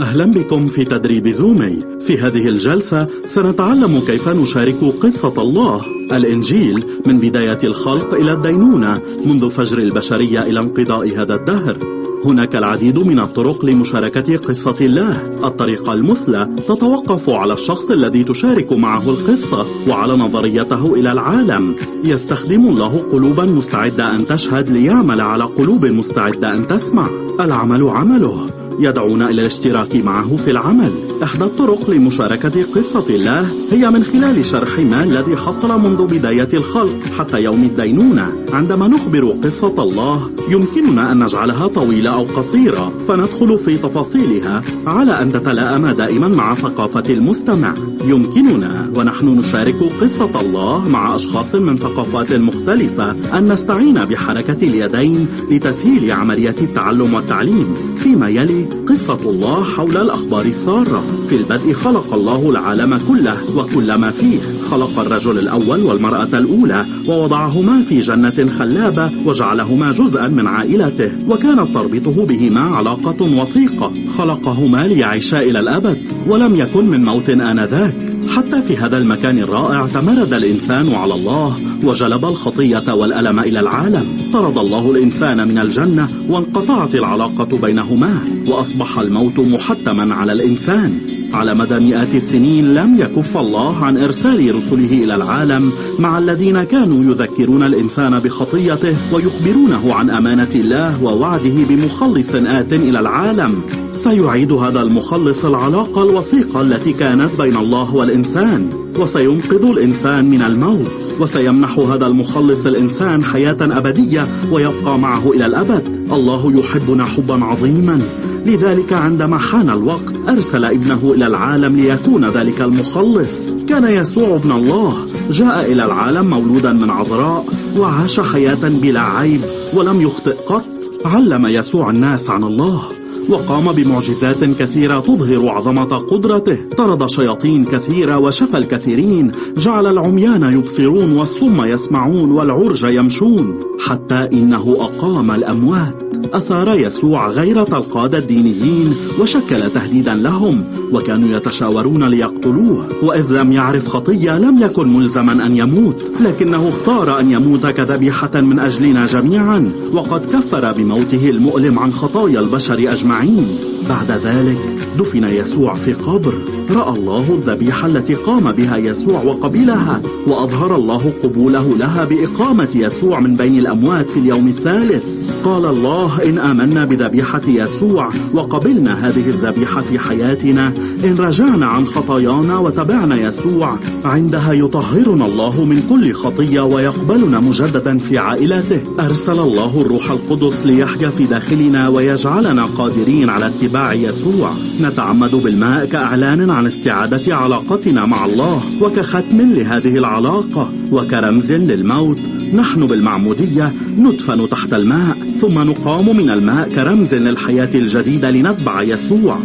أهلا بكم في تدريب زومي. في هذه الجلسة سنتعلم كيف نشارك قصة الله الإنجيل من بداية الخلق إلى الدينونة منذ فجر البشرية إلى انقضاء هذا الدهر. هناك العديد من الطرق لمشاركة قصة الله. الطريقة المثلى تتوقف على الشخص الذي تشارك معه القصة وعلى نظريته إلى العالم. يستخدم الله قلوبا مستعدة أن تشهد ليعمل على قلوب مستعدة أن تسمع. العمل عمله. يدعونا إلى الاشتراك معه في العمل. إحدى الطرق لمشاركة قصة الله هي من خلال شرح ما الذي حصل منذ بداية الخلق حتى يوم الدينونة. عندما نخبر قصة الله يمكننا أن نجعلها طويلة أو قصيرة فندخل في تفاصيلها على أن تتلائم دائما مع ثقافة المستمع. يمكننا ونحن نشارك قصة الله مع أشخاص من ثقافات مختلفة أن نستعين بحركة اليدين لتسهيل عملية التعلم والتعليم فيما يلي قصة الله حول الأخبار السارة. في البدء خلق الله العالم كله وكل ما فيه. خلق الرجل الأول والمرأة الأولى ووضعهما في جنة خلابة وجعلهما جزءا من عائلته. وكانت تربطه بهما علاقة وثيقة. خلقهما ليعيشا إلى الأبد ولم يكن من موت آنذاك. حتى في هذا المكان الرائع تمرد الإنسان على الله وجلب الخطية والألم إلى العالم. طرد الله الإنسان من الجنة وانقطعت العلاقة بينهما وأصبح الموت محتما على الإنسان. على مدى مئات السنين لم يكف الله عن إرسال رسله إلى العالم مع الذين كانوا يذكرون الإنسان بخطيته ويخبرونه عن أمانة الله ووعده بمخلص آت إلى العالم. سيعيد هذا المخلص العلاقة الوثيقة التي كانت بين الله والإنسان وسينقذ الإنسان من الموت وسيمنح هذا المخلص الإنسان حياة أبدية ويبقى معه إلى الأبد. الله يحبنا حبا عظيما. لذلك عندما حان الوقت أرسل ابنه إلى العالم ليكون ذلك المخلص. كان يسوع ابن الله. جاء إلى العالم مولودا من عذراء وعاش حياة بلا عيب ولم يخطئ قط. علم يسوع الناس عن الله. وقام بمعجزات كثيرة تظهر عظمة قدرته. طرد شياطين كثيرة وشفى الكثيرين. جعل العميان يبصرون والصم يسمعون والعرج يمشون. حتى إنه أقام الأموات. أثار يسوع غيرة القادة الدينيين وشكل تهديدا لهم وكانوا يتشاورون ليقتلوه وإذ لم يعرف خطية لم يكن ملزما أن يموت لكنه اختار أن يموت كذبيحة من أجلنا جميعا وقد كفر بموته المؤلم عن خطايا البشر أجمعين. بعد ذلك دفن يسوع في قبر رأى الله الذبيحة التي قام بها يسوع وقبلها وأظهر الله قبوله لها بإقامة يسوع من بين الأموات في اليوم الثالث. قال الله إن آمنا بذبيحة يسوع وقبلنا هذه الذبيحة في حياتنا إن رجعنا عن خطايانا وتبعنا يسوع عندها يطهرنا الله من كل خطية ويقبلنا مجددا في عائلته. أرسل الله الروح القدس ليحيا في داخلنا ويجعلنا قادرين على اتباع يسوع. نتعمد بالماء كإعلان عن استعادة علاقتنا مع الله وكختم لهذه العلاقة. وكرمز للموت. نحن بالمعمودية ندفن تحت الماء ثم نقام من الماء كرمز للحياة الجديدة لنتبع يسوع.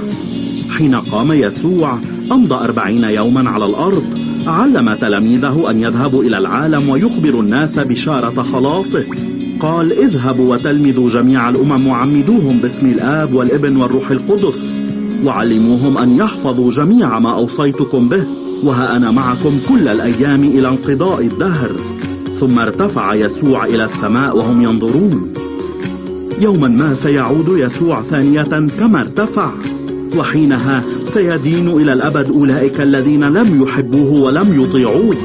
حين قام يسوع أمضى أربعين يوما على الأرض. علم تلاميذه أن يذهبوا إلى العالم ويخبروا الناس بشارة خلاصه. قال اذهبوا وتلمذوا جميع الأمم وعمدوهم باسم الآب والابن والروح القدس. وعلموهم أن يحفظوا جميع ما أوصيتكم به. وها أنا معكم كل الأيام إلى انقضاء الدهر. ثم ارتفع يسوع إلى السماء وهم ينظرون. يوما ما سيعود يسوع ثانية كما ارتفع. وحينها سيدين إلى الأبد أولئك الذين لم يحبوه ولم يطيعوه.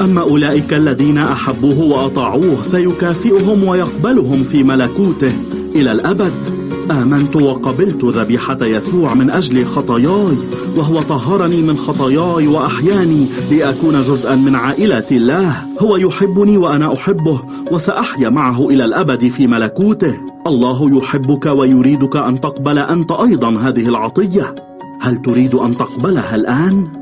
أما أولئك الذين أحبوه وأطاعوه سيكافئهم ويقبلهم في ملكوته إلى الأبد. آمنت وقبلت ذبيحة يسوع من أجل خطاياي وهو طهرني من خطاياي وأحياني لأكون جزءا من عائلة الله. هو يحبني وأنا أحبه وسأحيا معه إلى الأبد في ملكوته. الله يحبك ويريدك أن تقبل أنت أيضا هذه العطية. هل تريد أن تقبلها الآن؟